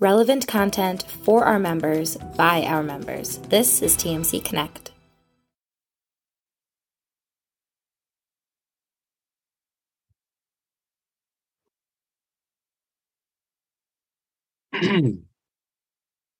relevant content for our members by our members. This is TMC Connect.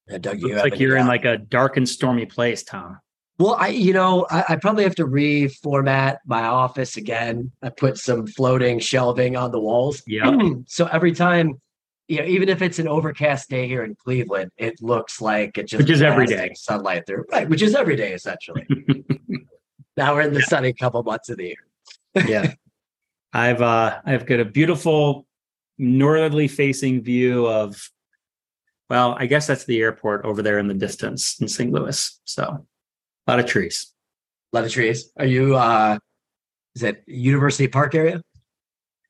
Yeah, Doug, you Looks like you're in like a dark and stormy place, Tom. Well, I, you know, I, I probably have to reformat my office again. I put some floating shelving on the walls. Yeah. so every time, you know, even if it's an overcast day here in Cleveland, it looks like it just Which is every day. sunlight through. Right, which is every day essentially. now we're in the sunny couple months of the year. yeah. I've uh I've got a beautiful northerly facing view of well, I guess that's the airport over there in the distance in St. Louis. So a lot of trees. A lot of trees. Are you? uh Is it University Park area?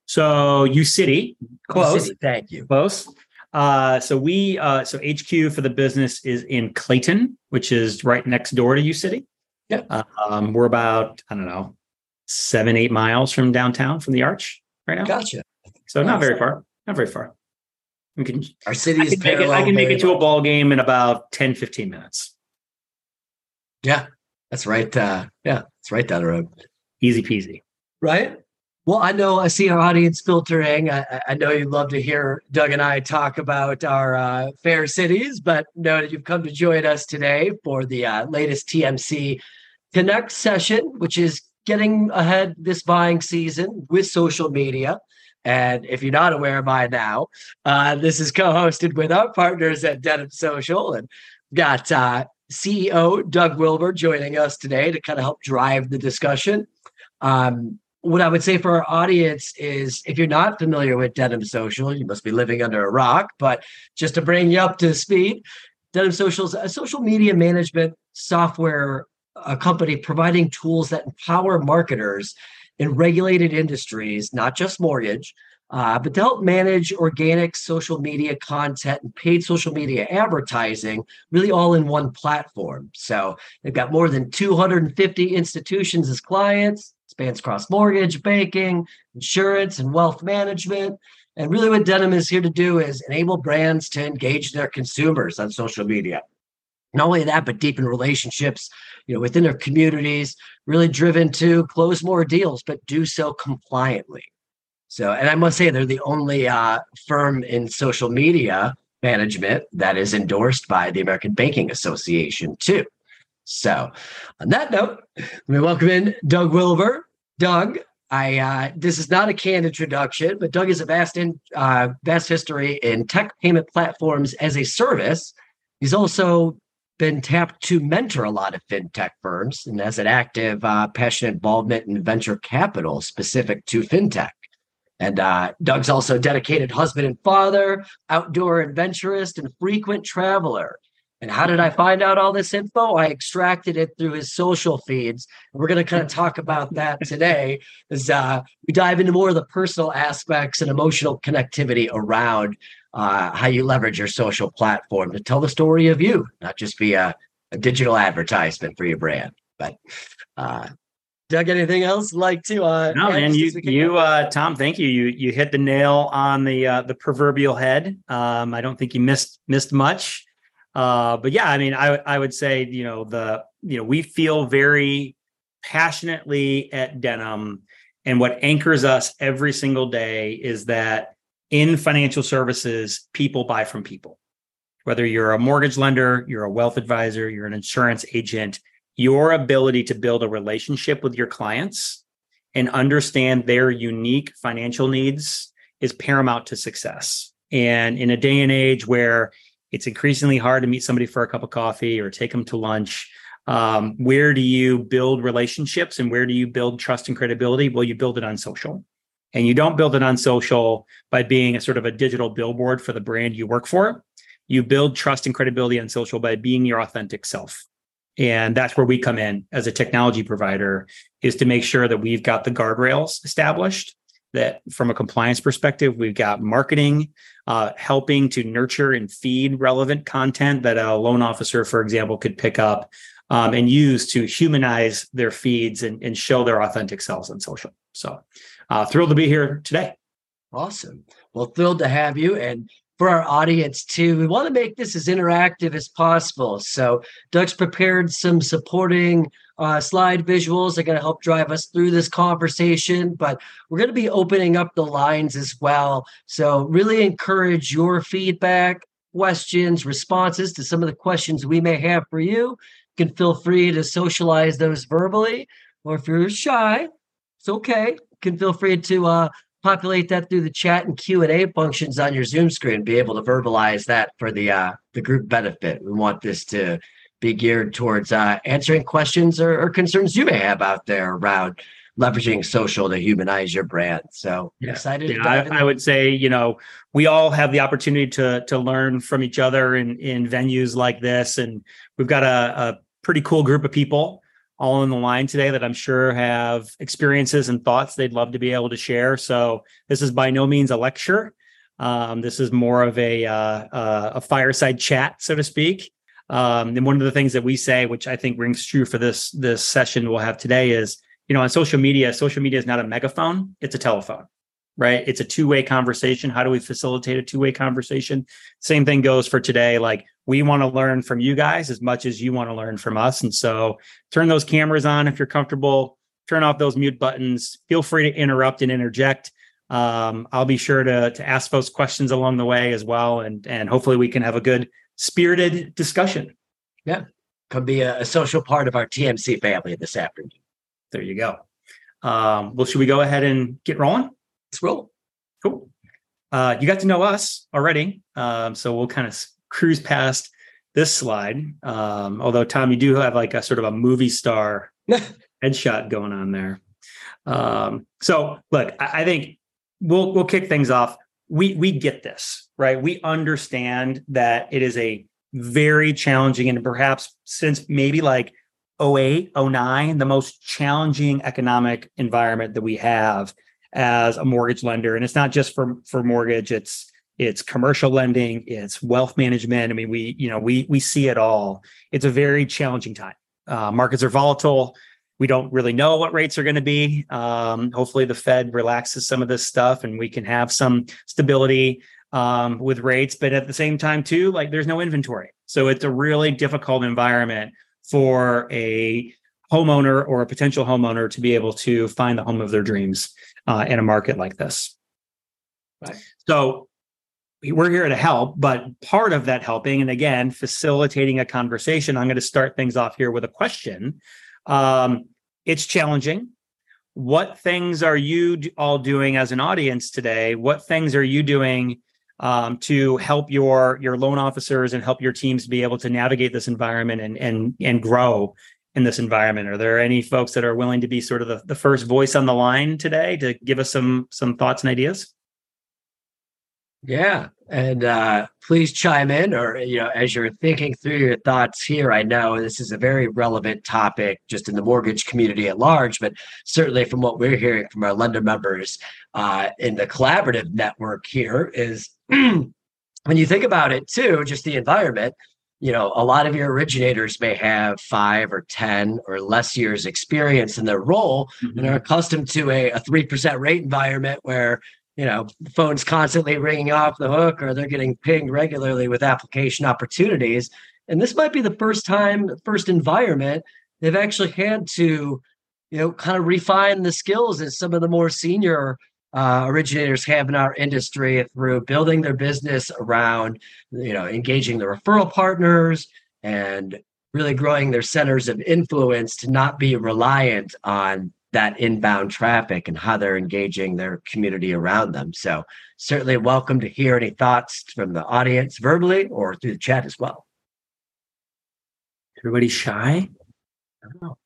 So U City, close. City, Thank you. Close. Uh, so we uh, so HQ for the business is in Clayton, which is right next door to U City. Yeah. Um, we're about I don't know seven eight miles from downtown from the Arch right now. Gotcha. So not very far. Not very far. We can. Our city I is can it, I can make it to a ball game in about 10, 15 minutes. Yeah, that's right. Uh, yeah, it's right down the road. Easy peasy. Right. Well, I know I see our audience filtering. I, I- know you'd love to hear Doug and I talk about our uh, fair cities, but know that you've come to join us today for the uh, latest TMC Connect session, which is getting ahead this buying season with social media. And if you're not aware by now, uh, this is co-hosted with our partners at Denim Social, and got uh, CEO Doug Wilber joining us today to kind of help drive the discussion. Um, what I would say for our audience is if you're not familiar with Denim Social, you must be living under a rock. But just to bring you up to speed, Denim Social is a social media management software a company providing tools that empower marketers in regulated industries, not just mortgage, uh, but to help manage organic social media content and paid social media advertising, really all in one platform. So they've got more than 250 institutions as clients, spans cross mortgage, banking, insurance, and wealth management. And really, what Denim is here to do is enable brands to engage their consumers on social media. Not only that, but deepen relationships, you know, within their communities. Really driven to close more deals, but do so compliantly. So, and I must say, they're the only uh, firm in social media management that is endorsed by the American Banking Association, too. So, on that note, let me welcome in Doug Wilber. Doug, I uh, this is not a canned introduction, but Doug has a vast in uh, vast history in tech payment platforms as a service. He's also been tapped to mentor a lot of fintech firms and has an active, uh, passionate involvement in venture capital specific to fintech. And uh, Doug's also a dedicated husband and father, outdoor adventurist, and frequent traveler. And how did I find out all this info? I extracted it through his social feeds. And we're going to kind of talk about that today as uh, we dive into more of the personal aspects and emotional connectivity around uh, how you leverage your social platform to tell the story of you, not just be a, a digital advertisement for your brand. But uh, Doug, anything else like to? Uh, No, man, you you uh Tom, thank you. You you hit the nail on the uh the proverbial head. Um I don't think you missed missed much. Uh but yeah, I mean I I would say, you know, the you know, we feel very passionately at Denim and what anchors us every single day is that in financial services, people buy from people. Whether you're a mortgage lender, you're a wealth advisor, you're an insurance agent, your ability to build a relationship with your clients and understand their unique financial needs is paramount to success. And in a day and age where it's increasingly hard to meet somebody for a cup of coffee or take them to lunch, um, where do you build relationships and where do you build trust and credibility? Well, you build it on social. And you don't build it on social by being a sort of a digital billboard for the brand you work for. You build trust and credibility on social by being your authentic self. And that's where we come in as a technology provider is to make sure that we've got the guardrails established that from a compliance perspective, we've got marketing uh, helping to nurture and feed relevant content that a loan officer, for example, could pick up um, and use to humanize their feeds and, and show their authentic selves on social. So uh, thrilled to be here today. Awesome. Well, thrilled to have you. And for our audience too. We want to make this as interactive as possible. So Doug's prepared some supporting uh, slide visuals are going to help drive us through this conversation, but we're going to be opening up the lines as well. So really encourage your feedback, questions, responses to some of the questions we may have for you. You can feel free to socialize those verbally, or if you're shy, it's okay. You can feel free to uh, populate that through the chat and q&a functions on your zoom screen be able to verbalize that for the uh, the group benefit we want this to be geared towards uh, answering questions or, or, concerns you may have out there around leveraging social to humanize your brand so yeah. excited yeah, I, I, would say you know we all have the opportunity to to learn from each other in in venues like this and we've got a, a pretty cool group of people all on the line today that I'm sure have experiences and thoughts they'd love to be able to share. So this is by no means a lecture. Um, this is more of a uh, uh, a fireside chat, so to speak. Um, and one of the things that we say, which I think rings true for this this session we'll have today, is you know on social media, social media is not a megaphone; it's a telephone right? It's a two way conversation. How do we facilitate a two way conversation? Same thing goes for today. Like we want to learn from you guys as much as you want to learn from us. And so turn those cameras on if you're comfortable, turn off those mute buttons. Feel free to interrupt and interject. Um, I'll be sure to, to ask those questions along the way as well. And, and hopefully we can have a good spirited discussion. Yeah. Come be a, a social part of our TMC family this afternoon. There you go. Um, well, should we go ahead and get rolling? Let's roll. Cool. Uh, you got to know us already, um, so we'll kind of cruise past this slide. Um, although Tom, you do have like a sort of a movie star headshot going on there. Um, so look, I, I think we'll we'll kick things off. We we get this right. We understand that it is a very challenging and perhaps since maybe like 08, 09, the most challenging economic environment that we have as a mortgage lender. And it's not just for for mortgage it's it's commercial lending it's wealth management. I mean we you know we we see it all. It's a very challenging time. Uh, markets are volatile. We don't really know what rates are going to be. Um, hopefully the fed relaxes some of this stuff and we can have some stability um, with rates but at the same time too like there's no inventory so it's a really difficult environment for a homeowner or a potential homeowner to be able to find the home of their dreams uh, in a market like this. Right. So we're here to help, but part of that helping, and again, facilitating a conversation, I'm going to start things off here with a question. Um, it's challenging. What things are you all doing as an audience today? What things are you doing um, to help your your loan officers and help your teams be able to navigate this environment and and and grow in this environment. Are there any folks that are willing to be sort of the, the first voice on the line today to give us some some thoughts and ideas? Yeah, and uh, please chime in, or you know, as you're thinking through your thoughts here. I know this is a very relevant topic, just in the mortgage community at large, but certainly from what we're hearing from our lender members uh, in the collaborative network here is. when you think about it too, just the environment, you know, a lot of your originators may have five or 10 or less years experience in their role mm-hmm. and are accustomed to a, a 3% rate environment where, you know, the phone's constantly ringing off the hook or they're getting pinged regularly with application opportunities. And this might be the first time, first environment they've actually had to, you know, kind of refine the skills as some of the more senior uh, originators have in our industry through building their business around, you know, engaging the referral partners and really growing their centers of influence to not be reliant on that inbound traffic and how they're engaging their community around them. So certainly welcome to hear any thoughts from the audience verbally or through the chat as well. Everybody shy? I don't know.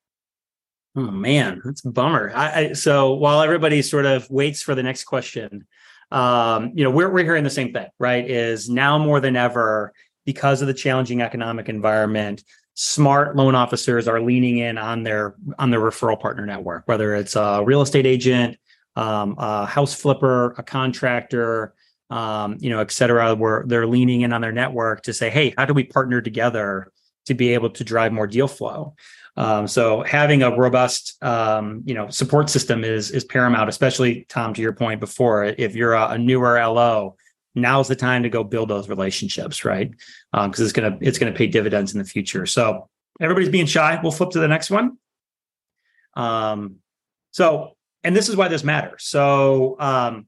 Oh man, that's a bummer. I, I, so while everybody sort of waits for the next question, um, you know, we're we're hearing the same thing, right? Is now more than ever because of the challenging economic environment, smart loan officers are leaning in on their on their referral partner network, whether it's a real estate agent, um, a house flipper, a contractor, um, you know, et cetera, where they're leaning in on their network to say, hey, how do we partner together to be able to drive more deal flow? Um, so having a robust, um, you know, support system is is paramount. Especially Tom, to your point before, if you're a, a newer LO, now's the time to go build those relationships, right? Because um, it's gonna it's gonna pay dividends in the future. So everybody's being shy. We'll flip to the next one. Um, so and this is why this matters. So um,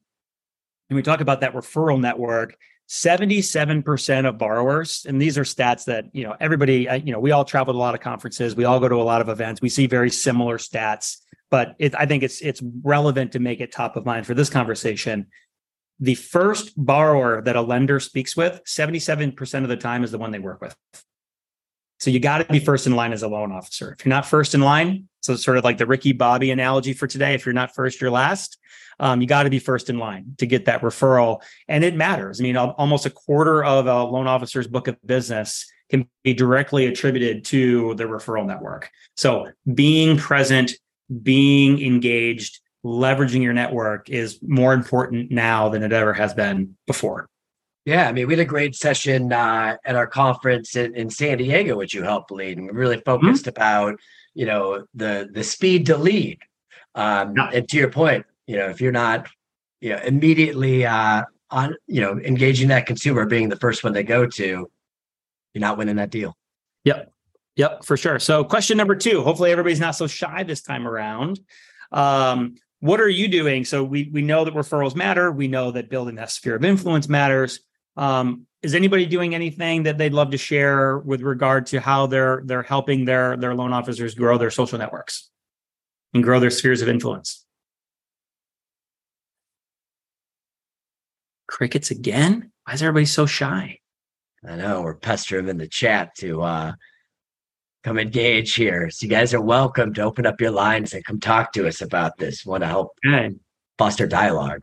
when we talk about that referral network, 77% of borrowers, and these are stats that, you know, everybody, uh, you know, we all travel to a lot of conferences, we all go to a lot of events, we see very similar stats, but it, I think it's it's relevant to make it top of mind for this conversation. The first borrower that a lender speaks with, 77% of the time is the one they work with. So you got to be first in line as a loan officer. If you're not first in line, so it's sort of like the Ricky Bobby analogy for today. If you're not first, you're last. Um, you got to be first in line to get that referral, and it matters. I mean, almost a quarter of a loan officer's book of business can be directly attributed to the referral network. So being present, being engaged, leveraging your network is more important now than it ever has been before. Yeah, I mean, we had a great session uh, at our conference in, in, San Diego, which you helped lead, and we really mm-hmm. focused mm-hmm. about you know the the speed to lead. Um, yeah. And to your point, you know, if you're not you know immediately uh, on you know engaging that consumer, being the first one they go to, you're not winning that deal. Yep, yep, for sure. So, question number two. Hopefully, everybody's not so shy this time around. Um, what are you doing? So we we know that referrals matter. We know that building that sphere of influence matters. Um, is anybody doing anything that they'd love to share with regard to how they're they're helping their their loan officers grow their social networks and grow their spheres of influence? Crickets again? Why is everybody so shy? I know we're pestering them in the chat to uh, come engage here. So you guys are welcome to open up your lines and come talk to us about this. Want to help okay. foster dialogue.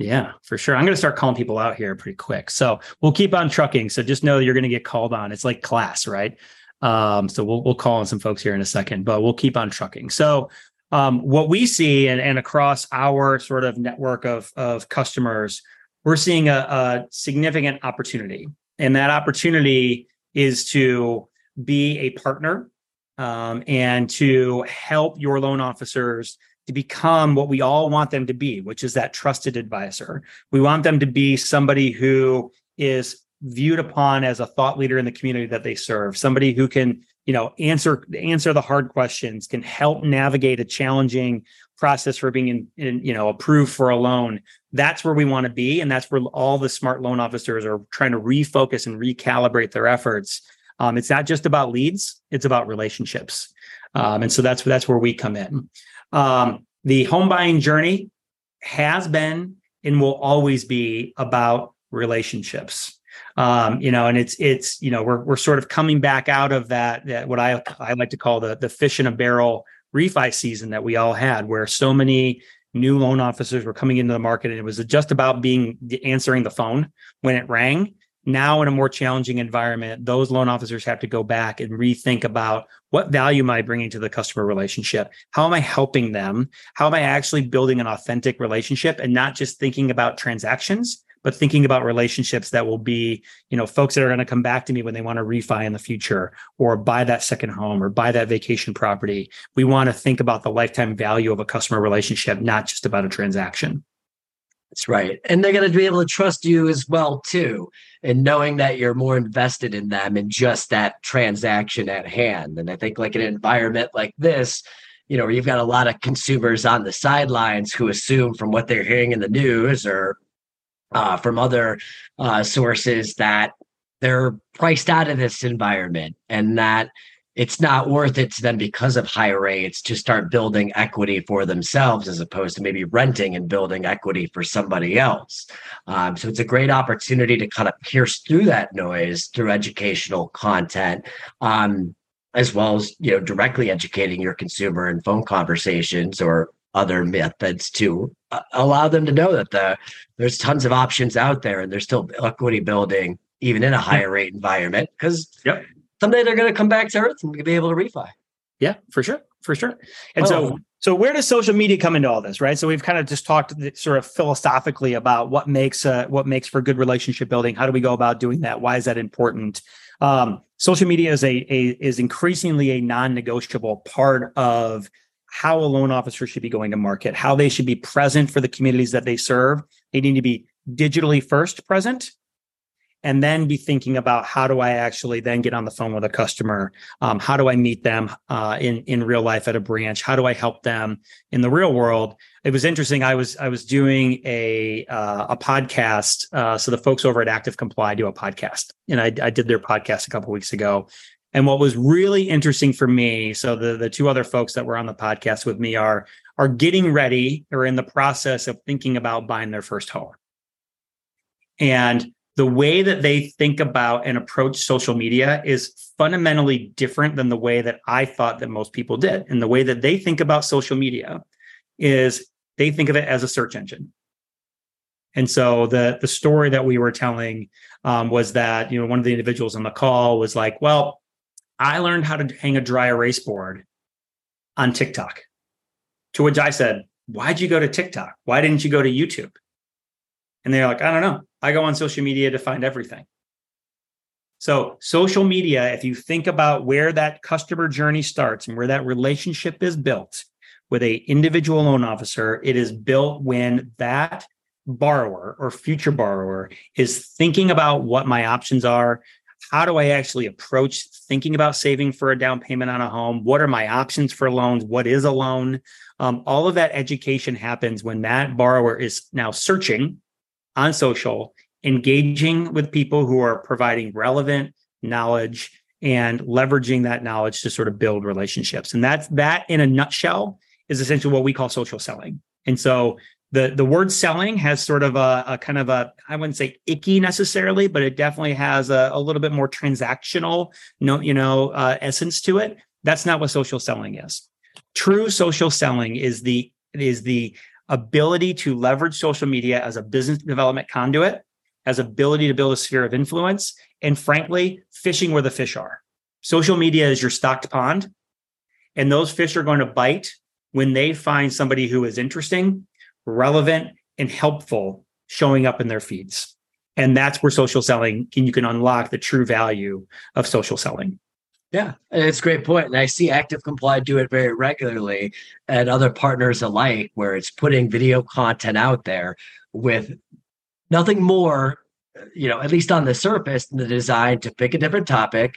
Yeah, for sure. I'm going to start calling people out here pretty quick. So we'll keep on trucking. So just know you're going to get called on. It's like class, right? Um, so we'll we'll call on some folks here in a second, but we'll keep on trucking. So um, what we see and, and across our sort of network of of customers, we're seeing a, a significant opportunity, and that opportunity is to be a partner um, and to help your loan officers to become what we all want them to be, which is that trusted advisor. We want them to be somebody who is viewed upon as a thought leader in the community that they serve, somebody who can, you know, answer answer the hard questions, can help navigate a challenging process for being in, in, you know approved for a loan. That's where we want to be, and that's where all the smart loan officers are trying to refocus and recalibrate their efforts. Um, it's not just about leads; it's about relationships, um, and so that's that's where we come in. Um, the home buying journey has been and will always be about relationships. Um, you know, and it's it's you know we're we're sort of coming back out of that that what I I like to call the the fish in a barrel refi season that we all had, where so many new loan officers were coming into the market and it was just about being answering the phone when it rang now in a more challenging environment those loan officers have to go back and rethink about what value am i bringing to the customer relationship? How am i helping them? How am i actually building an authentic relationship and not just thinking about transactions but thinking about relationships that will be you know folks that are going to come back to me when they want to refi in the future or buy that second home or buy that vacation property. We want to think about the lifetime value of a customer relationship not just about a transaction that's right. And they're going to be able to trust you as well too, and knowing that you're more invested in them in just that transaction at hand. And I think like an environment like this, you know, where you've got a lot of consumers on the sidelines who assume from what they're hearing in the news or uh, from other uh, sources that they're priced out of this environment and that it's not worth it to them because of high rates to start building equity for themselves as opposed to maybe renting and building equity for somebody else. Um, so it's a great opportunity to kind of pierce through that noise through educational content. Um, as well as you know directly educating your consumer in phone conversations or other methods to uh, allow them to know that the there's tons of options out there and there's still equity building even in a higher rate environment because yep someday they're going to come back to earth and be able to refi. Yeah, for sure, for sure. And oh. so, so where does social media come into all this, right? So we've kind of just talked sort of philosophically about what makes uh, what makes for good relationship building. How do we go about doing that? Why is that important? Um, social media is a, a is increasingly a non-negotiable part of how a loan officer should be going to market, how they should be present for the communities that they serve. They need to be digitally first present and then be thinking about how do I actually then get on the phone with a customer? Um, how do I meet them uh, in in real life at a branch? How do I help them in the real world? It was interesting. I was I was doing a uh, a podcast. Uh, so the folks over at Active Comply do a podcast, and I, I did their podcast a couple weeks ago. And what was really interesting for me, so the the two other folks that were on the podcast with me are are getting ready or in the process of thinking about buying their first home. And the way that they think about and approach social media is fundamentally different than the way that I thought that most people did. And the way that they think about social media is they think of it as a search engine. And so the the story that we were telling um, was that you know one of the individuals on the call was like, "Well, I learned how to hang a dry erase board on TikTok." To which I said, "Why'd you go to TikTok? Why didn't you go to YouTube?" And they're like, "I don't know. I go on social media to find everything. So, social media, if you think about where that customer journey starts and where that relationship is built with a individual loan officer, it is built when that borrower or future borrower is thinking about what my options are. How do I actually approach thinking about saving for a down payment on a home? What are my options for loans? What is a loan? Um, all of that education happens when that borrower is now searching on social, engaging with people who are providing relevant knowledge and leveraging that knowledge to sort of build relationships. And that's that in a nutshell is essentially what we call social selling. And so the the word selling has sort of a, a kind of a I wouldn't say icky necessarily, but it definitely has a, a little bit more transactional, no, you know, uh, essence to it. That's not what social selling is. True social selling is the is the ability to leverage social media as a business development conduit, as ability to build a sphere of influence, and frankly, fishing where the fish are. Social media is your stocked pond, and those fish are going to bite when they find somebody who is interesting, relevant, and helpful showing up in their feeds. And that's where social selling can you can unlock the true value of social selling. Yeah, it's a great point. And I see Active Comply do it very regularly and other partners alike, where it's putting video content out there with nothing more, you know, at least on the surface, than the design to pick a different topic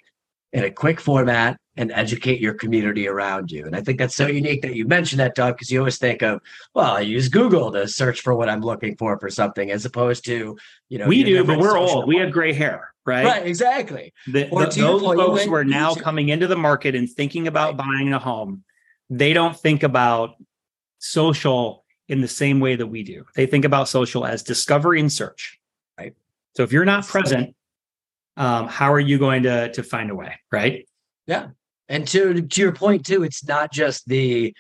in a quick format and educate your community around you. And I think that's so unique that you mentioned that, Doug, because you always think of, well, I use Google to search for what I'm looking for for something, as opposed to, you know, we do, but we're old. We have gray hair, right? Right, exactly. The, the, those point, folks who are now coming into the market and thinking about right. buying a home, they don't think about social in the same way that we do. They think about social as discovery and search. Right. So if you're not present, um, how are you going to to find a way? Right. Yeah. And to to your point too, it's not just the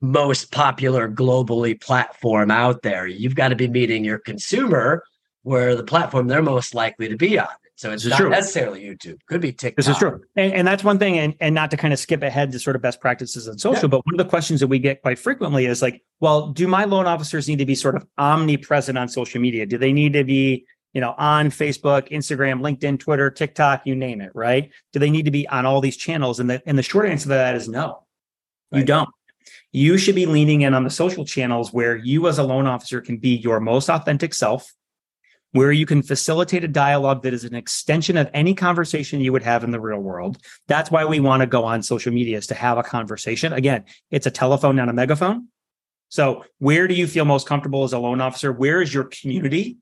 most popular globally platform out there. You've got to be meeting your consumer where the platform they're most likely to be on. So it's not true. necessarily YouTube. Could be TikTok. This is true. And, and that's one thing, and, and not to kind of skip ahead to sort of best practices on social, yeah. but one of the questions that we get quite frequently is like, well, do my loan officers need to be sort of omnipresent on social media? Do they need to be you know, on Facebook, Instagram, LinkedIn, Twitter, TikTok, you name it, right? Do they need to be on all these channels? And the and the short answer to that is no. Right. You don't. You should be leaning in on the social channels where you as a loan officer can be your most authentic self, where you can facilitate a dialogue that is an extension of any conversation you would have in the real world. That's why we want to go on social media is to have a conversation. Again, it's a telephone, not a megaphone. So, where do you feel most comfortable as a loan officer? Where is your community?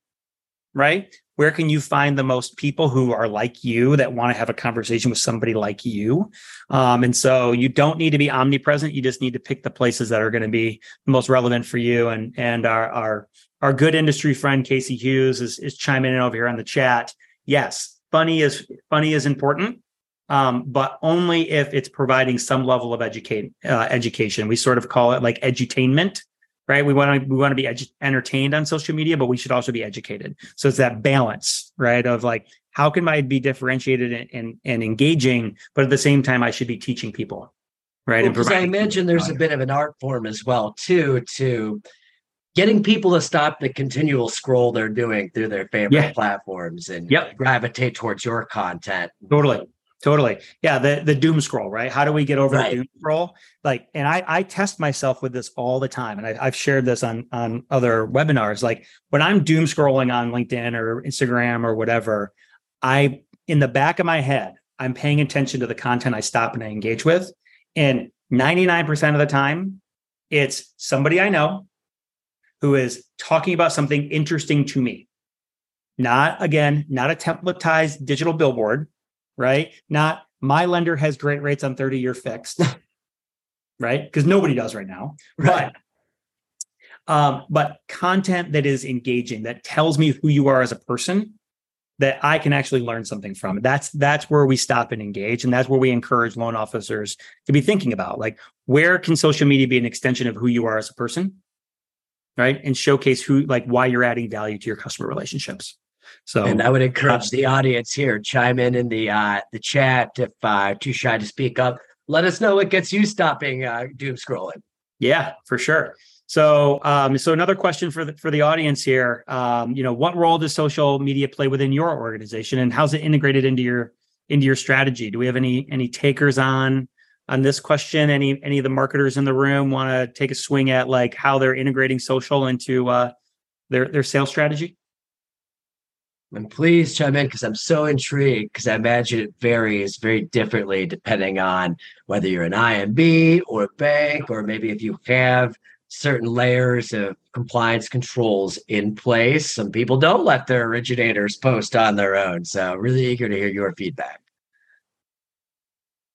Right? Where can you find the most people who are like you that want to have a conversation with somebody like you? Um, and so you don't need to be omnipresent. You just need to pick the places that are going to be most relevant for you. And and our our our good industry friend Casey Hughes is is chiming in over here on the chat. Yes, funny is funny is important. Um, but only if it's providing some level of educate, uh, education. We sort of call it like edutainment right? We want to we want to be edu- entertained on social media, but we should also be educated. So it's that balance, right? Of like, how can I be differentiated and, and, and engaging, but at the same time, I should be teaching people, right? Well, because I imagine there's a bit of an art form as well, too, to getting people to stop the continual scroll they're doing through their favorite yeah. platforms and yep. gravitate towards your content. Totally. Totally. Yeah. The the doom scroll, right? How do we get over Right. the doom scroll? Like, and I I test myself with this all the time. And I, I've shared this on on other webinars. Like when I'm doom scrolling on LinkedIn or Instagram or whatever, I in the back of my head, I'm paying attention to the content I stop and I engage with. And 99% of the time, it's somebody I know who is talking about something interesting to me. Not again, not a templatized digital billboard, right? Not my lender has great rates on 30 year fixed, right? Because nobody does right now. Right. But um, but content that is engaging, that tells me who you are as a person, that I can actually learn something from. That's that's where we stop and engage, and that's where we encourage loan officers to be thinking about, like, where can social media be an extension of who you are as a person, right? And showcase who, like, why you're adding value to your customer relationships. So, And I would encourage the audience here chime in in the uh, the chat if uh, too shy to speak up. Let us know what gets you stopping uh, doom scrolling. Yeah, for sure. So, um, so another question for the for the audience here. Um, you know, what role does social media play within your organization, and how's it integrated into your into your strategy? Do we have any any takers on on this question? Any any of the marketers in the room want to take a swing at like how they're integrating social into uh, their their sales strategy? And please chime in because I'm so intrigued because I imagine it varies very differently depending on whether you're an IMB or a bank, or maybe if you have certain layers of compliance controls in place. Some people don't let their originators post on their own. So, really eager to hear your feedback.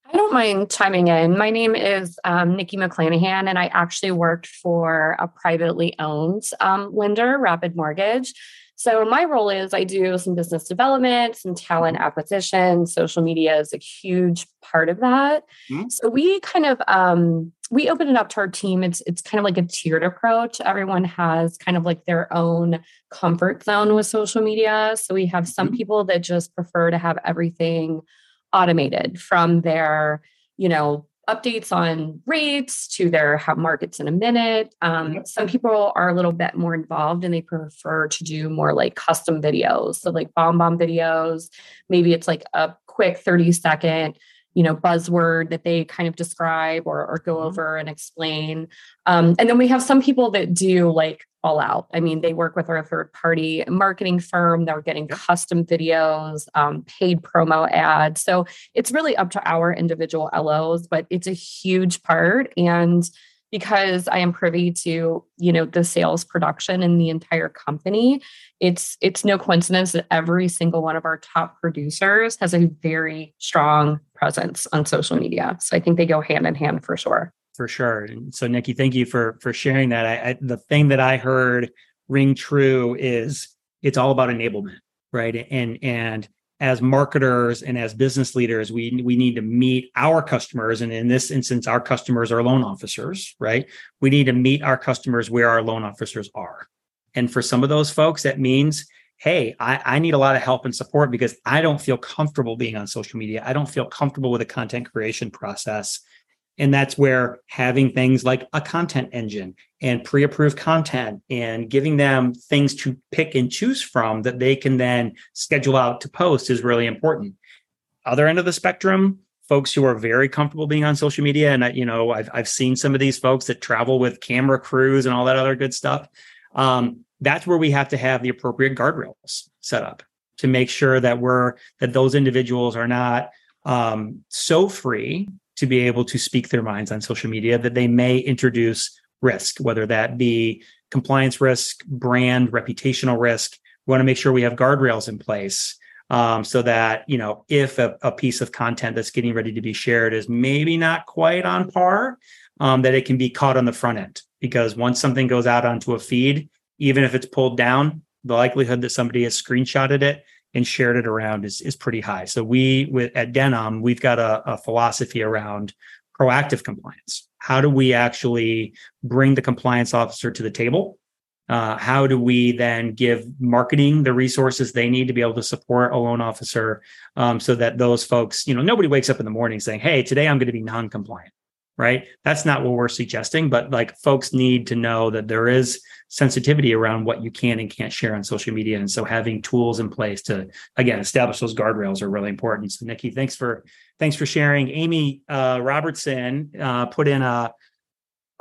I don't mind chiming in. My name is um, Nikki McClanahan, and I actually worked for a privately owned um, lender, Rapid Mortgage. So my role is I do some business development, some talent acquisition. Social media is a huge part of that. Mhm. So we kind of um, we open it up to our team. It's it's kind of like a tiered approach. Everyone has kind of like their own comfort zone with social media. So we have some people that just prefer to have everything automated from their, you know, updates on rates to their markets in a minute. Um, some people are a little bit more involved and they prefer to do more like custom videos. So like BombBomb videos. Maybe it's like a quick 30 second, you know, buzzword that they kind of describe or, or go Mhm. over and explain. Um, and then we have some people that do like all out. I mean, they work with our third party marketing firm. They're getting custom videos, um, paid promo ads. So it's really up to our individual LOs, but it's a huge part. And because I am privy to, you know, the sales production in the entire company, it's it's no coincidence that every single one of our top producers has a very strong presence on social media. So I think they go hand in hand for sure. For sure. And so, Nikki, thank you for for sharing that. I, I, the thing that I heard ring true is it's all about enablement, right? And and as marketers and as business leaders, we we need to meet our customers, and in this instance, our customers are loan officers, right? We need to meet our customers where our loan officers are, and for some of those folks, that means. Hey, I, I need a lot of help and support because I don't feel comfortable being on social media. I don't feel comfortable with the content creation process. And that's where having things like a content engine and pre approved content and giving them things to pick and choose from that they can then schedule out to post is really important. Other end of the spectrum, folks who are very comfortable being on social media. And, I, you know, I've, I've seen some of these folks that travel with camera crews and all that other good stuff. Um, that's where we have to have the appropriate guardrails set up to make sure that we're, that those individuals are not um, so free to be able to speak their minds on social media that they may introduce risk, whether that be compliance risk, brand, reputational risk. We want to make sure we have guardrails in place um, so that, you know, if a, a, piece of content that's getting ready to be shared is maybe not quite on par, um, that it can be caught on the front end. Because once something goes out onto a feed, even if it's pulled down, the likelihood that somebody has screenshotted it and shared it around is, is pretty high. So we with at Denim, we've got a, a philosophy around proactive compliance. How do we actually bring the compliance officer to the table? Uh, how do we then give marketing the resources they need to be able to support a loan officer um, so that those folks, you know, nobody wakes up in the morning saying, hey, today I'm going to be non-compliant. Right? That's not what we're suggesting, but like folks need to know that there is sensitivity around what you can and can't share on social media. And so having tools in place to again establish those guardrails are really important. So Nikki, thanks for thanks for sharing. Amy uh, Robertson uh, put in a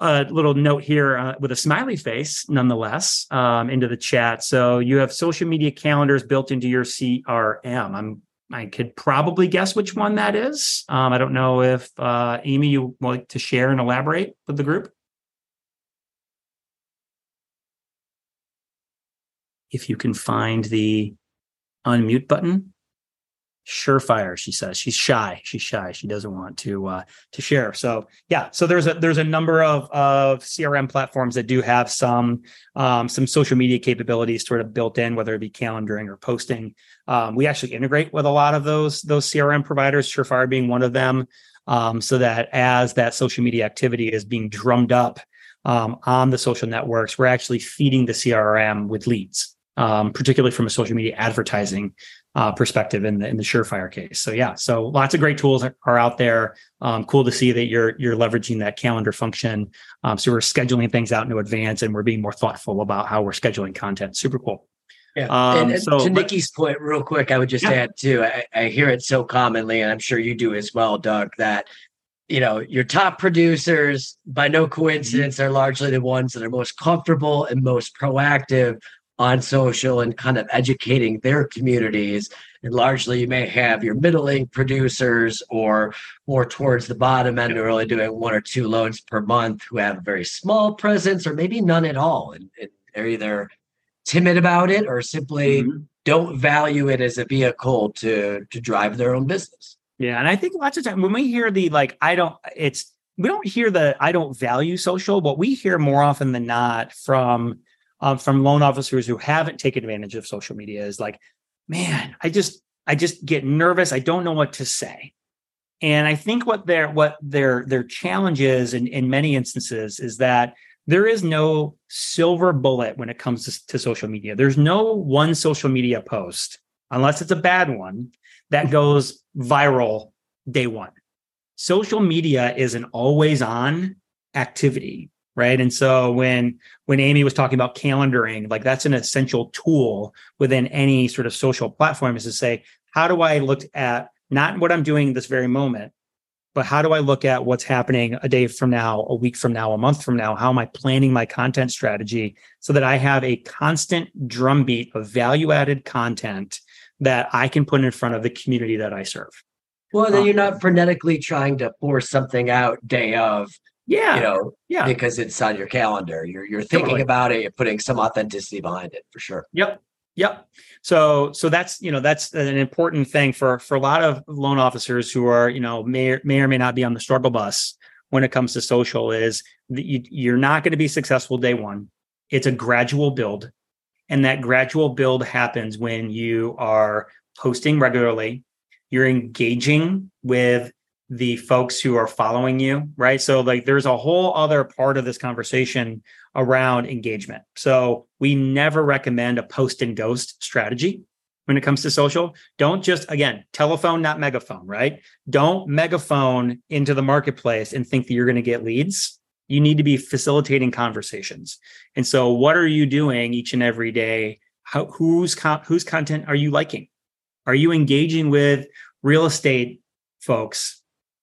a little note here uh, with a smiley face, nonetheless, um, into the chat. So you have social media calendars built into your CRM. I'm I could probably guess which one that is. Um, I don't know if uh, Amy, you would like to share and elaborate with the group. If you can find the unmute button surefire she says. She's shy. She's shy. She doesn't want to uh to share. So yeah. So there's a there's a number of of crm platforms that do have some um some social media capabilities sort of built in whether it be calendaring or posting. Um, we actually integrate with a lot of those those crm providers surefire being one of them. Um, so that as that social media activity is being drummed up um, on the social networks we're actually feeding the crm with leads um, particularly from a social media advertising uh, perspective in the in the Surefire case. So yeah, so lots of great tools are, are out there. Um, cool to see that you're you're leveraging that calendar function. Um, so we're scheduling things out in advance, and we're being more thoughtful about how we're scheduling content. Super cool. Yeah. Um, and, and so, to Nikki's point, real quick, I would just yeah. add too. I, I hear it so commonly, and I'm sure you do as well, Doug. That you know your top producers, by no coincidence, mm-hmm. are largely the ones that are most comfortable and most proactive on social and kind of educating their communities. And largely, you may have your middling producers or more towards the bottom end who are only doing one or two loans per month who have a very small presence or maybe none at all. And, and they're either timid about it or simply mm-hmm. don't value it as a vehicle to to drive their own business. Yeah, and I think lots of times when we hear the like, I don't, it's we don't hear the I don't value social. What we hear more often than not from um, from loan officers who haven't taken advantage of social media is like, man, I just I just get nervous. I don't know what to say. And I think what their what their their challenge is in, in many instances is that there is no silver bullet when it comes to, to social media. There's no one social media post, unless it's a bad one, that goes viral day one. Social media is an always on activity right? And so when when amy was talking about calendaring like that's an essential tool within any sort of social platform is to say how do i look at not what i'm doing this very moment but how do i look at what's happening a day from now a week from now a month from now? How am i planning my content strategy so that i have a constant drumbeat of value added content that i can put in front of the community that i serve? Well then um, you're not frenetically trying to force something out day of yeah. You know, yeah. Because it's on your calendar. You're you're thinking totally. about it, you're putting some authenticity behind it for sure. Yep. Yep. So so that's you know that's an important thing for for a lot of loan officers who are you know may may or may not be on the struggle bus when it comes to social is that you, you're not going to be successful day one. It's a gradual build, and that gradual build happens when you are posting regularly, you're engaging with the folks who are following you, right? So, like, there's a whole other part of this conversation around engagement. So, we never recommend a post and ghost strategy when it comes to social. Don't just, again, telephone, not megaphone, right? Don't megaphone into the marketplace and think that you're going to get leads. You need to be facilitating conversations. And so, what are you doing each and every day? How, whose, whose content are you liking? Are you engaging with real estate folks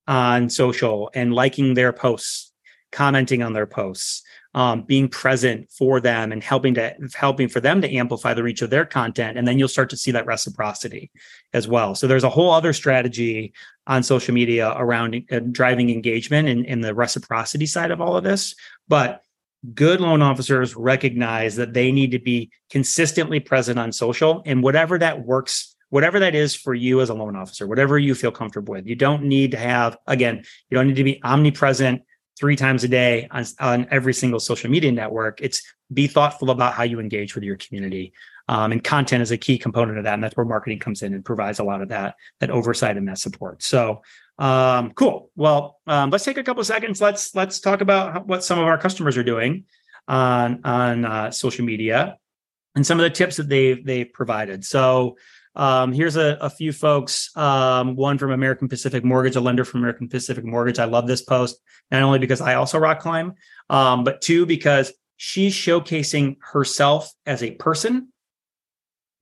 on social and liking their posts, commenting on their posts, um, being present for them and helping to helping for them to amplify the reach of their content. And then you'll start to see that reciprocity as well. So there's a whole other strategy on social media around uh, driving engagement and, and the reciprocity side of all of this. But good loan officers recognize that they need to be consistently present on social and whatever that works whatever that is for you as a loan officer, whatever you feel comfortable with. You don't need to have, again, you don't need to be omnipresent three times a day on, on every single social media network. It's be thoughtful about how you engage with your community. Um, and content is a key component of that. And that's where marketing comes in and provides a lot of that, that oversight and that support. So um, cool. Well, um, let's take a couple seconds. Let's let's talk about what some of our customers are doing on on uh, social media and some of the tips that they've they've provided. So Um, here's a, a, few folks. Um, one from American Pacific Mortgage, a lender from American Pacific Mortgage. I love this post, not only because I also rock climb, um, but two, because she's showcasing herself as a person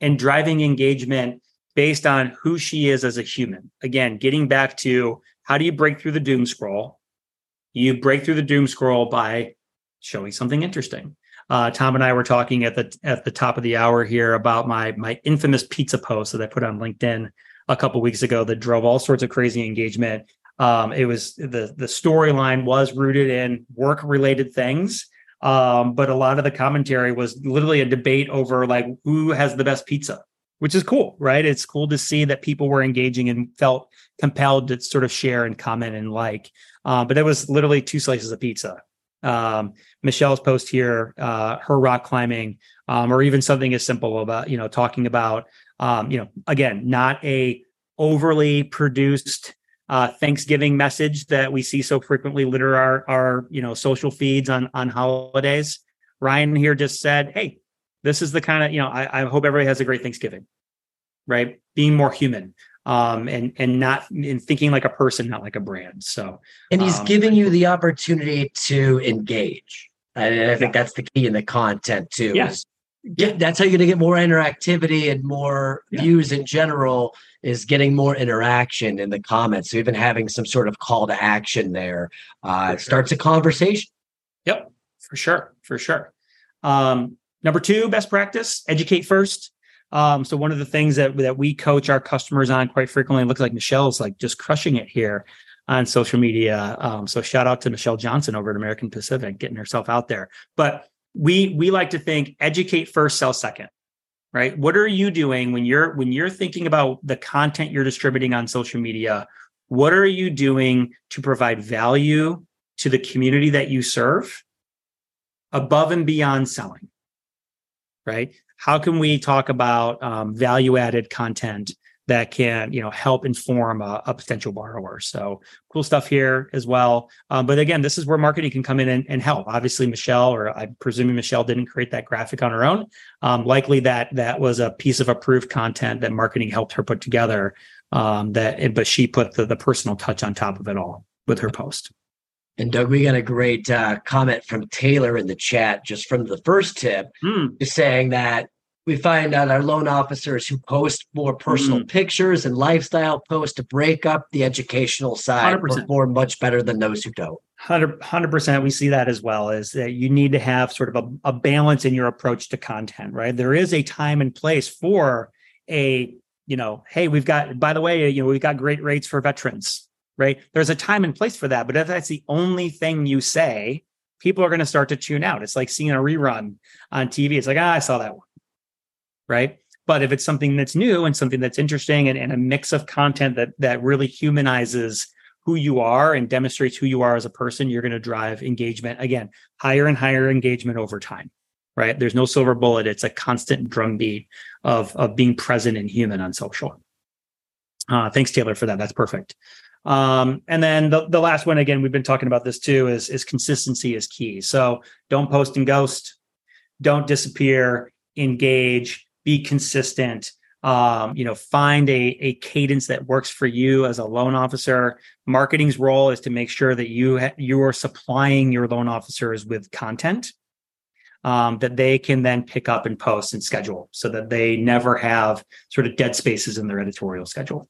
and driving engagement based on who she is as a human. Again, getting back to how do you break through the doom scroll? You break through the doom scroll by showing something interesting. Uh, Tom and I were talking at the at the top of the hour here about my my infamous pizza post that I put on LinkedIn a couple weeks ago that drove all sorts of crazy engagement. Um, it was the the storyline was rooted in work related things, um, but a lot of the commentary was literally a debate over like who has the best pizza, which is cool, right? It's cool to see that people were engaging and felt compelled to sort of share and comment and like. Uh, but it was literally two slices of pizza um, Michelle's post here, uh, her rock climbing, um, or even something as simple about you know talking about um, you know again not a overly produced uh, Thanksgiving message that we see so frequently litter our our you know social feeds on on holidays. Ryan here just said, "Hey, this is the kind of you know I, I hope everybody has a great Thanksgiving." Right, being more human um, and and not in thinking like a person, not like a brand. So, and he's um, giving you the opportunity to engage, and I think that's the key in the content too. Yes. Yeah, that's how you're going to get more interactivity and more yeah. views in general. Is getting more interaction in the comments. So even having some sort of call to action there uh, sure. starts a conversation. Yep, for sure, for sure. Um, number two, best practice: educate first. Um, so one of the things that that we coach our customers on quite frequently, looks like Michelle's like just crushing it here on social media. Um, so shout out to Michelle Johnson over at American Pacific, getting herself out there. But we we like to think educate first, sell second. Right? What are you doing when you're when you're thinking about the content you're distributing on social media? What are you doing to provide value to the community that you serve above and beyond selling? Right? How can we talk about um, value added content that can you know help inform a, a, potential borrower? So cool stuff here as well. Um, but again this is where marketing can come in and, and, help. Obviously michelle or i'm presuming michelle didn't create that graphic on her own. Um, likely that that was a piece of approved content that marketing helped her put together um, that but she put the, the personal touch on top of it all with her post and Doug, we got a great uh, comment from Taylor in the chat just from the first tip, mm. just saying that we find that our loan officers who post more personal mm. pictures and lifestyle posts to break up the educational side 100%. perform much better than those who don't. 100 percent. We see that as well. Is that you need to have sort of a, a balance in your approach to content, right? There is a time and place for a you know, hey, we've got by the way, you know, we've got great rates for veterans right? There's a time and place for that. But if that's the only thing you say, people are going to start to tune out. It's like seeing a rerun on TV. It's like, ah, I saw that one. Right. But if it's something that's new and something that's interesting and, and a mix of content that that really humanizes who you are and demonstrates who you are as a person, you're going to drive engagement again, higher and higher engagement over time. Right. There's no silver bullet. It's a constant drumbeat of, of being present and human on social. Uh, thanks, Taylor, for that. That's perfect. Um, and then the, the last one, again, we've been talking about this too, is, is consistency is key. So don't post and ghost, don't disappear, engage, be consistent. Um, you know, find a, a cadence that works for you as a loan officer. Marketing's role is to make sure that you ha- you are supplying your loan officers with content um, that they can then pick up and post and schedule, so that they never have sort of dead spaces in their editorial schedule.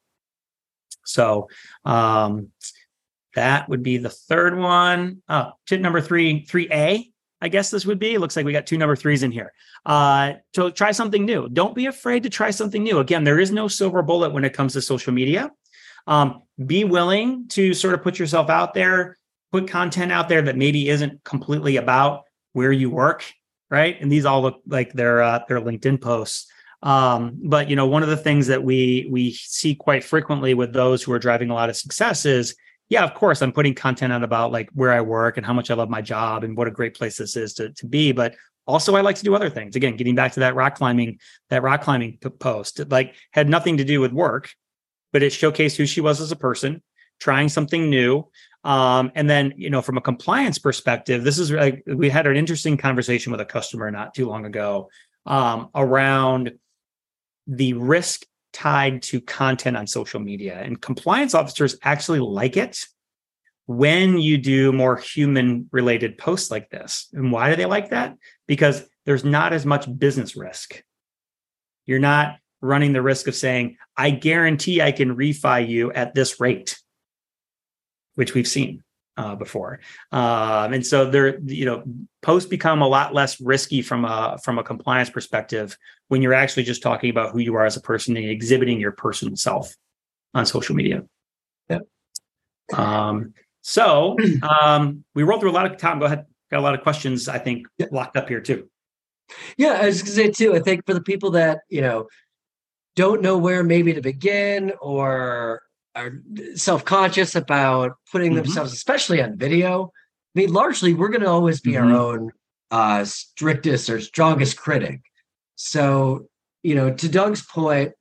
So um, that would be the third one. Oh, tip number three, 3A, I guess this would be. It looks like we got two number threes in here. Uh, so try something new. Don't be afraid to try something new. Again, there is no silver bullet when it comes to social media. Um, be willing to sort of put yourself out there, put content out there that maybe isn't completely about where you work, right? And these all look like they're uh, they're LinkedIn posts. Um, but you know, one of the things that we we see quite frequently with those who are driving a lot of success is, yeah, of course, I'm putting content out about like where I work and how much I love my job and what a great place this is to to be. But also, I like to do other things. Again, getting back to that rock climbing that rock climbing post, it, like had nothing to do with work, but it showcased who she was as a person, trying something new. Um, and then, you know, from a compliance perspective, this is like we had an interesting conversation with a customer not too long ago um, around the risk tied to content on social media. And compliance officers actually like it when you do more human related posts like this. And why do they like that? Because there's not as much business risk. You're not running the risk of saying, I guarantee I can refi you at this rate, which we've seen uh, before. Um, and so there, you know, posts become a lot less risky from a from a compliance perspective when you're actually just talking about who you are as a person and exhibiting your personal self on social media. Yeah. Um, so um, we rolled through a lot of time. Go ahead. Got a lot of questions, I think, yeah. locked up here too. Yeah, I was gonna say too. I think for the people that you know don't know where maybe to begin or are self-conscious about putting mm-hmm. themselves, especially on video. I mean, largely we're going to always be mm-hmm. our own uh, strictest or strongest critic. So, you know, to Doug's point,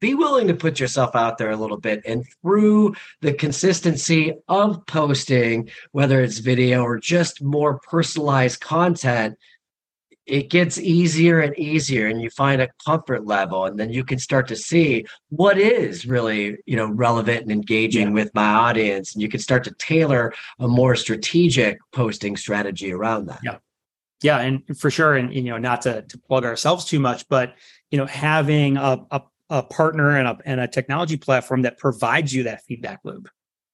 be willing to put yourself out there a little bit and through the consistency of posting whether it's video or just more personalized content it gets easier and easier and you find a comfort level and then you can start to see what is really you know relevant and engaging yeah. with my audience and you can start to tailor a more strategic posting strategy around that. Yeah. Yeah and for sure and you know not to, to plug ourselves too much but you know having a, a, a partner and a, and a technology platform that provides you that feedback loop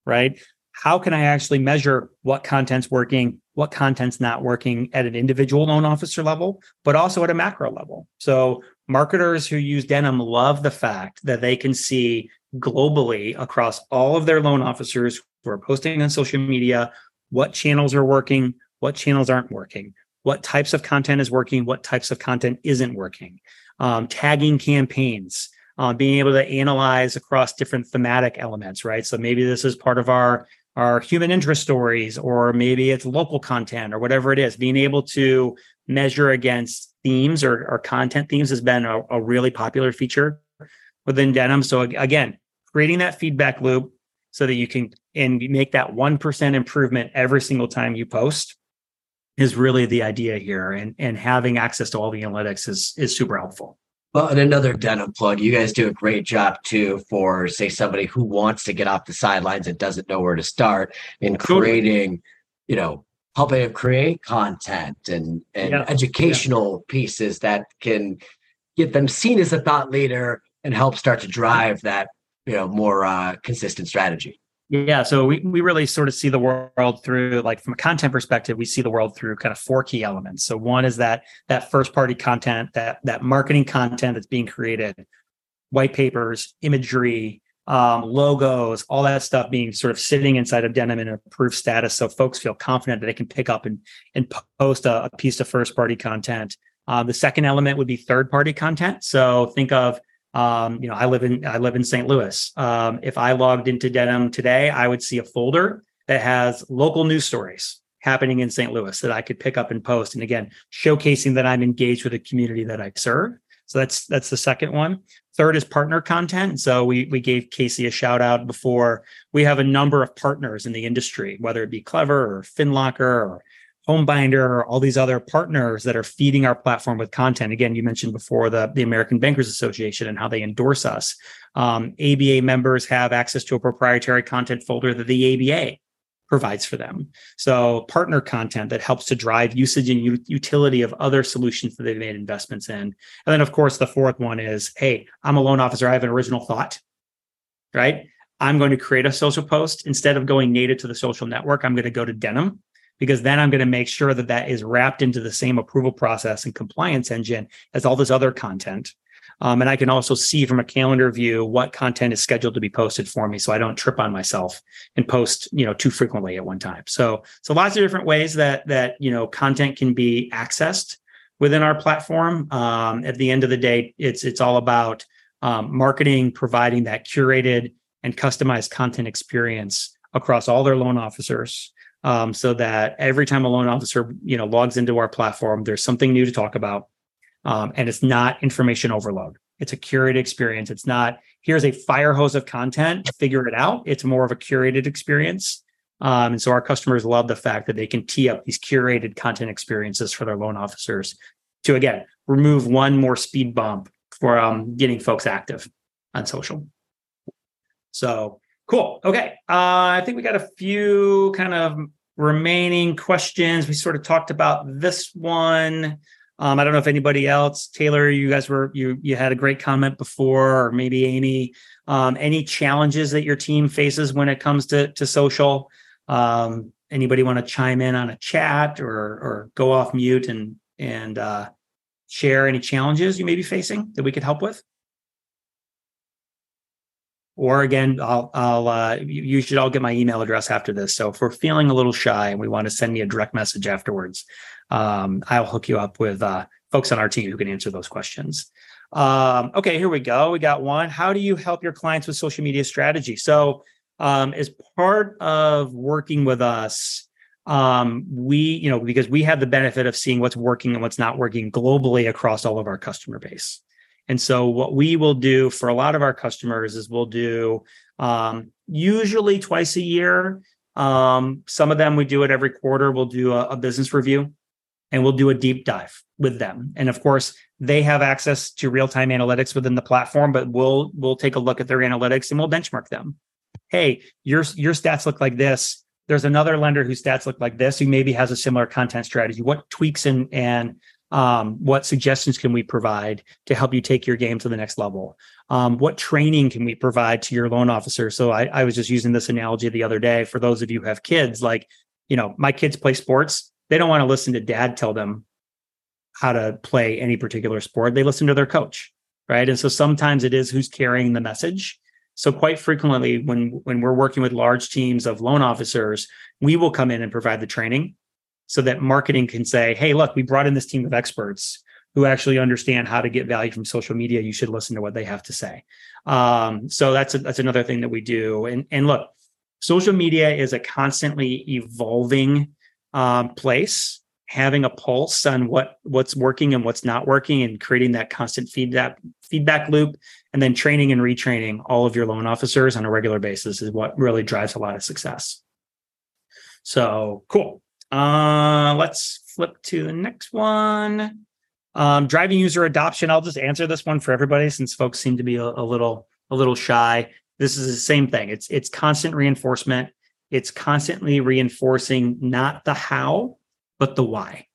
right? How can I actually measure what content's working, what content's not working at an individual loan officer level, but also at a macro level? So marketers who use Denim love the fact that they can see globally across all of their loan officers who are posting on social media what channels are working, what channels aren't working, what types of content is working, what types of content isn't working, um, tagging campaigns. Uh, being able to analyze across different thematic elements, right? So maybe this is part of our are human interest stories, or maybe it's local content or whatever it is. Being able to measure against themes or, or content themes has been a, a really popular feature within Denim. So again, creating that feedback loop so that you can and make that 1% improvement every single time you post is really the idea here. And, and having access to all the analytics is, is super helpful. Well, and another denim plug. You guys do a great job too for, say, somebody who wants to get off the sidelines and doesn't know where to start in creating, you know, helping them create content and and yeah. educational yeah. pieces that can get them seen as a thought leader and help start to drive that you know more uh, consistent strategy. Yeah, so we, we really sort of see the world through like from a content perspective, we see the world through kind of four key elements. So one is that that first party content, that that marketing content that's being created, white papers, imagery, um, logos, all that stuff being sort of sitting inside of Denim in approved status, so folks feel confident that they can pick up and and post a, a piece of first party content. Um, the second element would be third party content. So think of um, you know, I live in I live in St. Louis. Um, if I logged into Denim today, I would see a folder that has local news stories happening in St. Louis that I could pick up and post. And again, showcasing that I'm engaged with the community that I serve. So that's that's the second one. Third is partner content. So we we gave Casey a shout out before. We have a number of partners in the industry, whether it be Clever or FinLocker or Homebinder, all these other partners that are feeding our platform with content. Again, you mentioned before the, the American Bankers Association and how they endorse us. Um, ABA members have access to a proprietary content folder that the ABA provides for them. So partner content that helps to drive usage and u- utility of other solutions that they've made investments in. And then of course, the fourth one is, hey, I'm a loan officer. I have an original thought, right? I'm going to create a social post instead of going native to the social network. I'm going to go to Denim because then I'm going to make sure that that is wrapped into the same approval process and compliance engine as all this other content. Um, and I can also see from a calendar view what content is scheduled to be posted for me, so I don't trip on myself and post, you know, too frequently at one time. So, so lots of different ways that that you know content can be accessed within our platform. Um, at the end of the day, it's it's all about um, marketing, providing that curated and customized content experience across all their loan officers um, so that every time a loan officer you know logs into our platform there's something new to talk about um, and it's not information overload. It's a curated experience. It's not here's a fire hose of content figure it out. It's more of a curated experience. Um, and so our customers love the fact that they can tee up these curated content experiences for their loan officers to again remove one more speed bump for um, getting folks active on social. So cool. Okay. Uh, I think we got a few kind of remaining questions. We sort of talked about this one. Um, I don't know if anybody else, Taylor, you guys were you you had a great comment before, or maybe Amy. Um, any challenges that your team faces when it comes to to social? Um, anybody want to chime in on a chat or or go off mute and and uh, share any challenges you may be facing that we could help with? Or again, I'll, I'll uh, you should all get my email address after this. So if we're feeling a little shy and we want to send me a direct message afterwards, um, I'll hook you up with uh, folks on our team who can answer those questions. Um, okay, here we go. We got one. How do you help your clients with social media strategy? So um, as part of working with us, um, we, you know, because we have the benefit of seeing what's working and what's not working globally across all of our customer base. And so, what we will do for a lot of our customers is we'll do um, usually twice a year. Um, some of them we do it every quarter. We'll do a, a business review and we'll do a deep dive with them. And of course, they have access to real time analytics within the platform, but we'll we'll take a look at their analytics and we'll benchmark them. Hey, your your stats look like this. There's another lender whose stats look like this, who maybe has a similar content strategy. What tweaks and and um, what suggestions can we provide to help you take your game to the next level? Um, what training can we provide to your loan officer? So I, I was just using this analogy the other day for those of you who have kids, like, you know, my kids play sports. They don't want to listen to dad tell them how to play any particular sport. They listen to their coach, right? And so sometimes it is who's carrying the message. So quite frequently, when when we're working with large teams of loan officers, we will come in and provide the training so that marketing can say, hey, look, we brought in this team of experts who actually understand how to get value from social media. You should listen to what they have to say. Um, so that's a, that's another thing that we do. And and look, social media is a constantly evolving um, place. Having a pulse on what what's working and what's not working, and creating that constant feedback feedback loop, and then training and retraining all of your loan officers on a regular basis is what really drives a lot of success. So cool. Uh, let's flip to the next one. Um, driving user adoption. I'll just answer this one for everybody since folks seem to be a, a little a little shy. This is the same thing. It's it's constant reinforcement. It's constantly reinforcing not the how, but the why.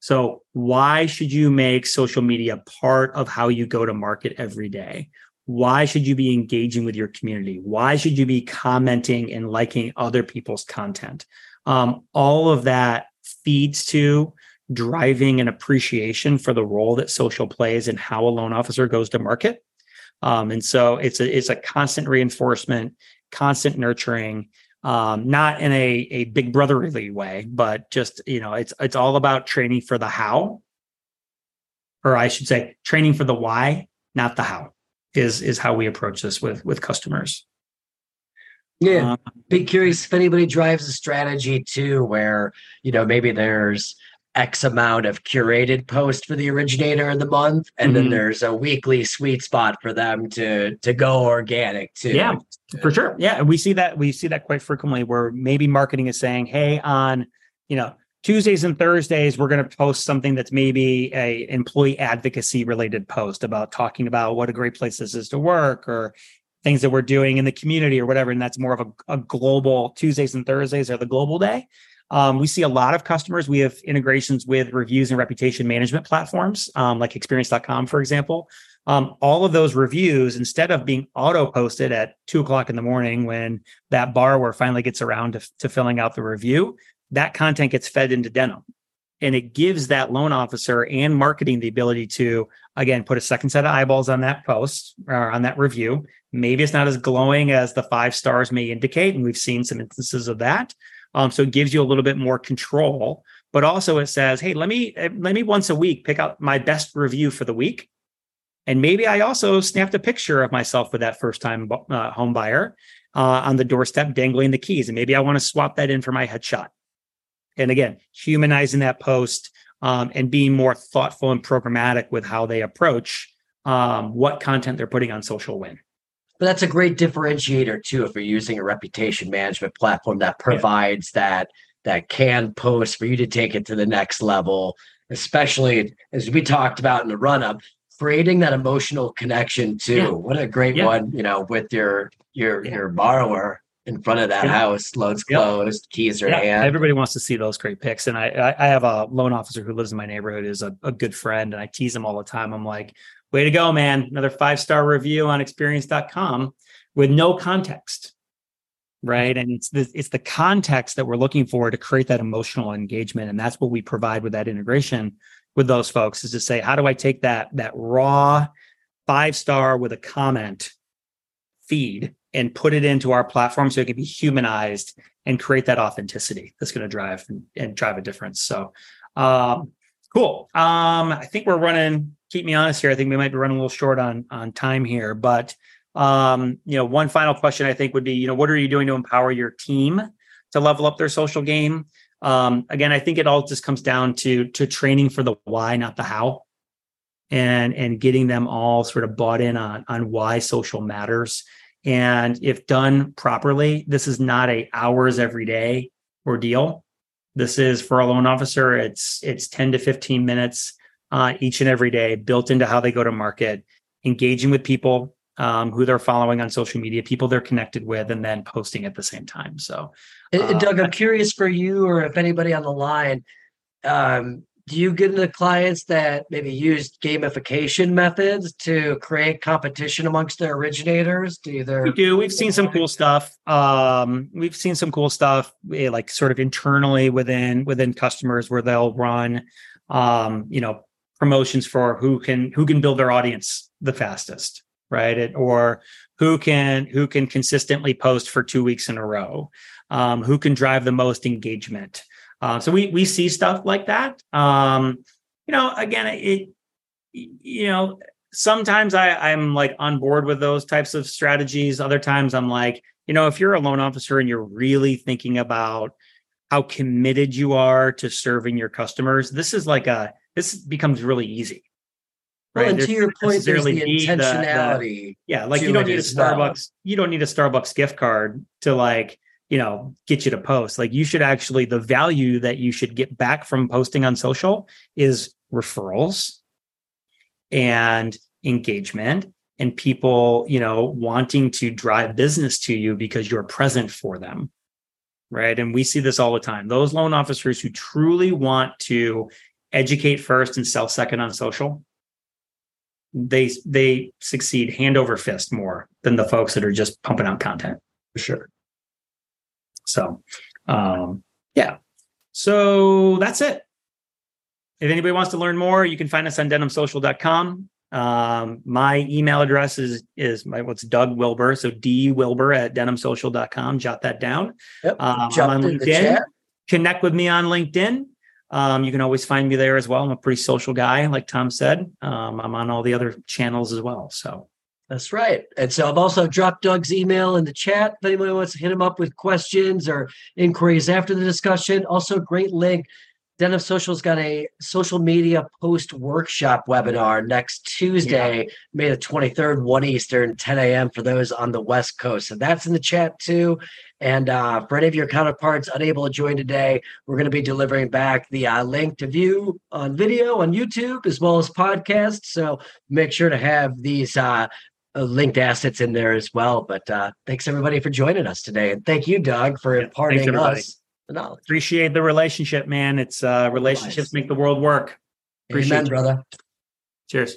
So, why should you make social media part of how you go to market every day? Why should you be engaging with your community? Why should you be commenting and liking other people's content? Um, all of that feeds to driving an appreciation for the role that social plays and how a loan officer goes to market. Um, and so it's a it's a constant reinforcement, constant nurturing, um, not in a a big brotherly way, but just you know it's it's all about training for the how, or I should say training for the why, not the how. Is is how we approach this with with customers. Yeah. Um, Be curious if anybody drives a strategy too, where, you know, maybe there's X amount of curated post for the originator of the month, and mm-hmm. then there's a weekly sweet spot for them to to go organic too. Yeah, for sure. Yeah, we see that we see that quite frequently where maybe marketing is saying, "Hey, on you know Tuesdays and Thursdays, we're going to post something that's maybe a employee advocacy related post about talking about what a great place this is to work, or things that we're doing in the community or whatever. And that's more of a, a global Tuesdays and Thursdays are the global day. Um, we see a lot of customers. We have integrations with reviews and reputation management platforms, um, like experience.com, for example. Um, all of those reviews, instead of being auto posted at two o'clock in the morning when that borrower finally gets around to, to filling out the review, that content gets fed into Denim and it gives that loan officer and marketing the ability to again put a second set of eyeballs on that post or on that review. Maybe it's not as glowing as the five stars may indicate and we've seen some instances of that. Um, so it gives you a little bit more control but also it says hey let me eh, let me once a week pick out my best review for the week. And maybe i also snapped a picture of myself with that first time uh, home buyer uh, on the doorstep dangling the keys and maybe i want to swap that in for my headshot. And again, humanizing that post um, and being more thoughtful and programmatic with how they approach um, what content they're putting on social win. But that's a great differentiator too if you're using a reputation management platform that provides yeah. that that can post for you to take it to the next level, especially as we talked about in the run up. creating that emotional connection too. Yeah. What a great Yeah. one, you know, with your your your borrower in front of that Yeah. house, loans Yep. closed, keys are Yeah, hand. everybody wants to see those great pics. And I, I, I have a loan officer who lives in my neighborhood, is a, a good friend, and I tease him all the time. I'm like, way to go, man. Another five star review on experience.com with no context. Right. And it's the it's the context that we're looking for to create that emotional engagement. And that's what we provide with that integration with those folks is to say, how do I take that that raw five star with a comment feed and put it into our platform so it can be humanized and create that authenticity that's going to drive and, and drive a difference. So, um, cool. Um, I think we're running. Keep me honest here. I think we might be running a little short on on time here, but um, you know, one final question I think would be, you know, what are you doing to empower your team to level up their social game? Um, again, I think it all just comes down to to training for the why, not the how, and and getting them all sort of bought in on on why social matters. And if done properly, this is not a hours every day ordeal. This is for a loan officer. It's it's 10 to 15 minutes uh, each and every day, built into how they go to market, engaging with people um, who they're following on social media, people they're connected with, and then posting at the same time. So, and uh, Doug, I'm curious for you or if anybody on the line, um, do you get into clients that maybe use gamification methods to create competition amongst their originators? Do either We do. We've seen some cool stuff. Um, we've seen some cool stuff, eh, like sort of internally within within customers, where they'll run, um, you know, promotions for who can who can build their audience the fastest, right? It, or who can who can consistently post for two weeks in a row, um, who can drive the most engagement. Uh, so we we see stuff like that. Um, you know, again, it you know sometimes I, I'm like on board with those types of strategies. Other times I'm like, you know, if you're a loan officer and you're really thinking about how committed you are to serving your customers, this is like a this becomes really easy. well, and There's to your point, there's the need the- the- intentionality. yeah, like you don't need a as well. Starbucks, you don't need a Starbucks gift card to like, you know, get you to post. Like you should actually the value that you should get back from posting on social is referrals and engagement and people, you know, wanting to drive business to you because you're present for them. Right? And we see this all the time. Those loan officers who truly want to educate first and sell second on social, they they succeed hand over fist more than the folks that are just pumping out content. For sure. So, um, yeah. So that's it. If anybody wants to learn more, you can find us on denimsocial.com. Um, my email address is is my what's Doug Wilber. So D Wilber at denimsocial.com. Jot that down. Yep. Um, I'm on Jumped in the LinkedIn. Connect with me on LinkedIn. Um, you can always find me there as well. I'm a pretty social guy, like Tom said. Um, I'm on all the other channels as well. So That's right. And so I've also dropped Doug's email in the chat. If anybody wants to hit him up with questions or inquiries after the discussion, also great link. Denim Social's got a social media post workshop webinar next Tuesday, May the 23rd, 1 Eastern, 10 a.m. for those on the West Coast. So that's in the chat too. And uh, for any of your counterparts unable to join today, we're going to be delivering back the uh, link to view on video on YouTube as well as podcast. So make sure to have these uh, linked assets in there as well. But uh, thanks everybody for joining us today, and thank you, Doug, for Yeah, imparting us the knowledge. appreciate the relationship, man. It's uh, relationships make the world work. Appreciate Amen, brother. Cheers.